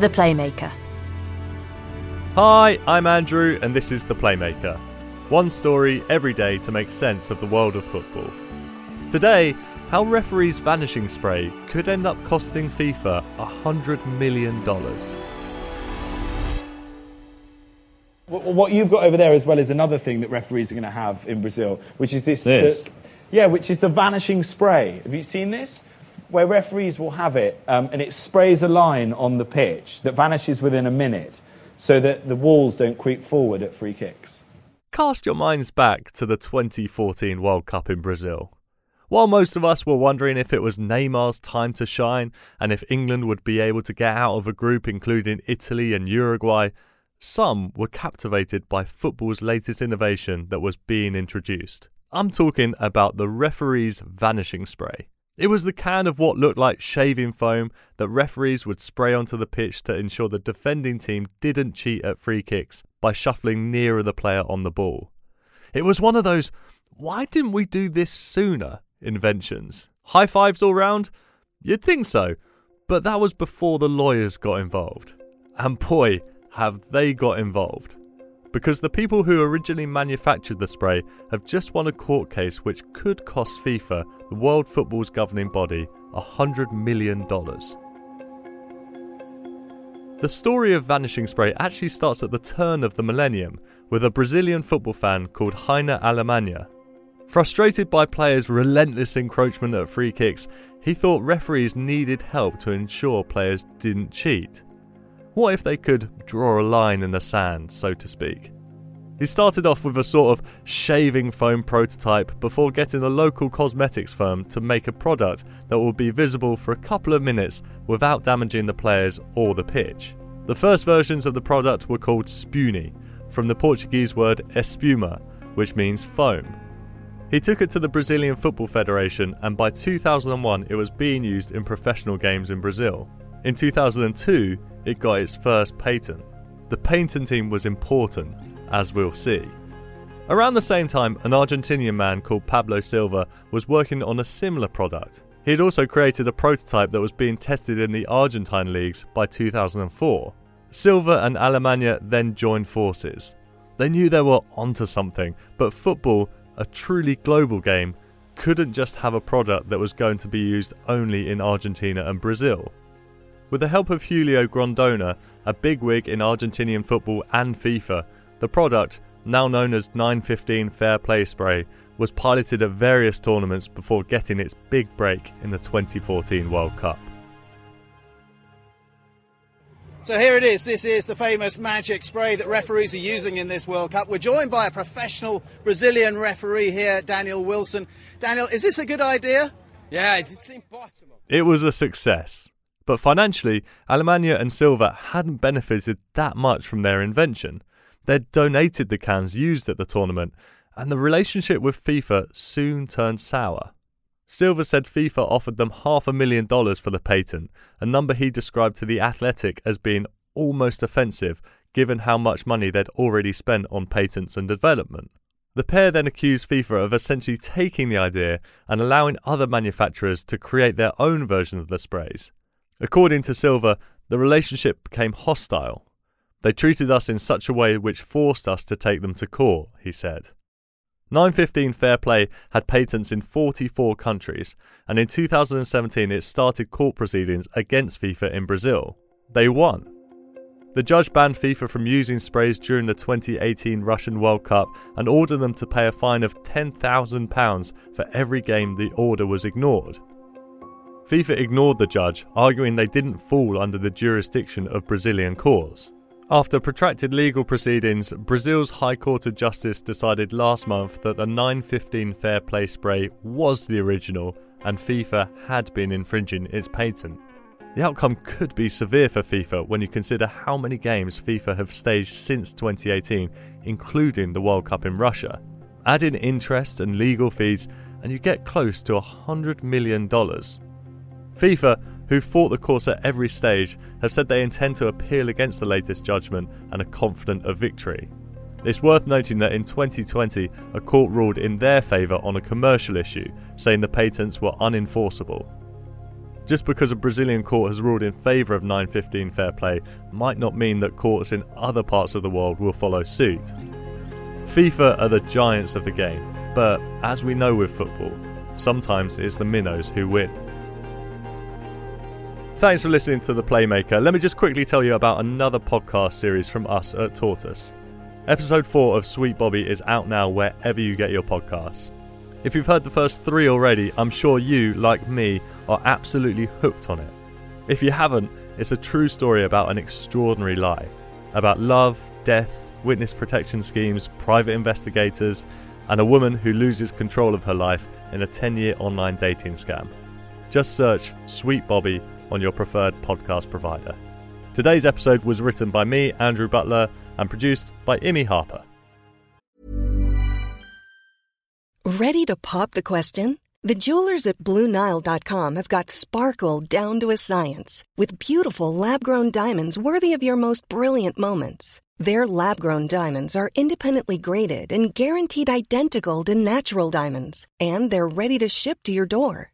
The Playmaker. Hi, I'm Andrew, and this is The Playmaker. One story every day to make sense of the world of football. Today, how referees' vanishing spray could end up costing FIFA $100 million. What what you've got over there as well is another thing that referees are going to have in Brazil, which is this. This? the- yeah, which is the vanishing spray. Have you seen this? Where referees will have it um, and it sprays a line on the pitch that vanishes within a minute so that the walls don't creep forward at free kicks. Cast your minds back to the 2014 World Cup in Brazil. While most of us were wondering if it was Neymar's time to shine and if England would be able to get out of a group including Italy and Uruguay, some were captivated by football's latest innovation that was being introduced. I'm talking about the referee's vanishing spray. It was the can of what looked like shaving foam that referees would spray onto the pitch to ensure the defending team didn't cheat at free kicks by shuffling nearer the player on the ball. It was one of those, why didn't we do this sooner inventions. High fives all round? You'd think so, but that was before the lawyers got involved. And boy, have they got involved. Because the people who originally manufactured the spray have just won a court case which could cost FIFA, the world football's governing body, $100 million. The story of Vanishing Spray actually starts at the turn of the millennium with a Brazilian football fan called Heine Allemagne. Frustrated by players' relentless encroachment at free kicks, he thought referees needed help to ensure players didn't cheat. What if they could draw a line in the sand, so to speak? He started off with a sort of shaving foam prototype before getting a local cosmetics firm to make a product that would be visible for a couple of minutes without damaging the players or the pitch. The first versions of the product were called Spuni, from the Portuguese word espuma, which means foam. He took it to the Brazilian Football Federation, and by 2001 it was being used in professional games in Brazil. In 2002, it got its first patent. The patent team was important, as we'll see. Around the same time, an Argentinian man called Pablo Silva was working on a similar product. He had also created a prototype that was being tested in the Argentine leagues by 2004. Silva and Allemagne then joined forces. They knew they were onto something, but football, a truly global game, couldn't just have a product that was going to be used only in Argentina and Brazil. With the help of Julio Grondona, a bigwig in Argentinian football and FIFA, the product, now known as 915 Fair Play Spray, was piloted at various tournaments before getting its big break in the 2014 World Cup. So here it is. This is the famous magic spray that referees are using in this World Cup. We're joined by a professional Brazilian referee here, Daniel Wilson. Daniel, is this a good idea? Yeah, it's, it's impossible. It was a success. But financially, Allemagne and Silva hadn't benefited that much from their invention. They'd donated the cans used at the tournament, and the relationship with FIFA soon turned sour. Silva said FIFA offered them half a million dollars for the patent, a number he described to The Athletic as being almost offensive given how much money they'd already spent on patents and development. The pair then accused FIFA of essentially taking the idea and allowing other manufacturers to create their own version of the sprays. According to Silva, the relationship became hostile. They treated us in such a way which forced us to take them to court, he said. 915 Fair Play had patents in 44 countries, and in 2017 it started court proceedings against FIFA in Brazil. They won. The judge banned FIFA from using sprays during the 2018 Russian World Cup and ordered them to pay a fine of £10,000 for every game the order was ignored. FIFA ignored the judge, arguing they didn't fall under the jurisdiction of Brazilian courts. After protracted legal proceedings, Brazil's High Court of Justice decided last month that the 915 fair play spray was the original and FIFA had been infringing its patent. The outcome could be severe for FIFA when you consider how many games FIFA have staged since 2018, including the World Cup in Russia. Add in interest and legal fees, and you get close to $100 million. FIFA who fought the course at every stage, have said they intend to appeal against the latest judgment and are confident of victory. It's worth noting that in 2020, a court ruled in their favour on a commercial issue, saying the patents were unenforceable. Just because a Brazilian court has ruled in favour of 915 fair play might not mean that courts in other parts of the world will follow suit. FIFA are the giants of the game, but as we know with football, sometimes it's the minnows who win. Thanks for listening to The Playmaker. Let me just quickly tell you about another podcast series from us at Tortoise. Episode 4 of Sweet Bobby is out now wherever you get your podcasts. If you've heard the first three already, I'm sure you, like me, are absolutely hooked on it. If you haven't, it's a true story about an extraordinary lie about love, death, witness protection schemes, private investigators, and a woman who loses control of her life in a 10 year online dating scam. Just search Sweet Bobby on your preferred podcast provider. Today's episode was written by me, Andrew Butler, and produced by Imi Harper. Ready to pop the question? The jewelers at BlueNile.com have got sparkle down to a science with beautiful lab grown diamonds worthy of your most brilliant moments. Their lab grown diamonds are independently graded and guaranteed identical to natural diamonds, and they're ready to ship to your door.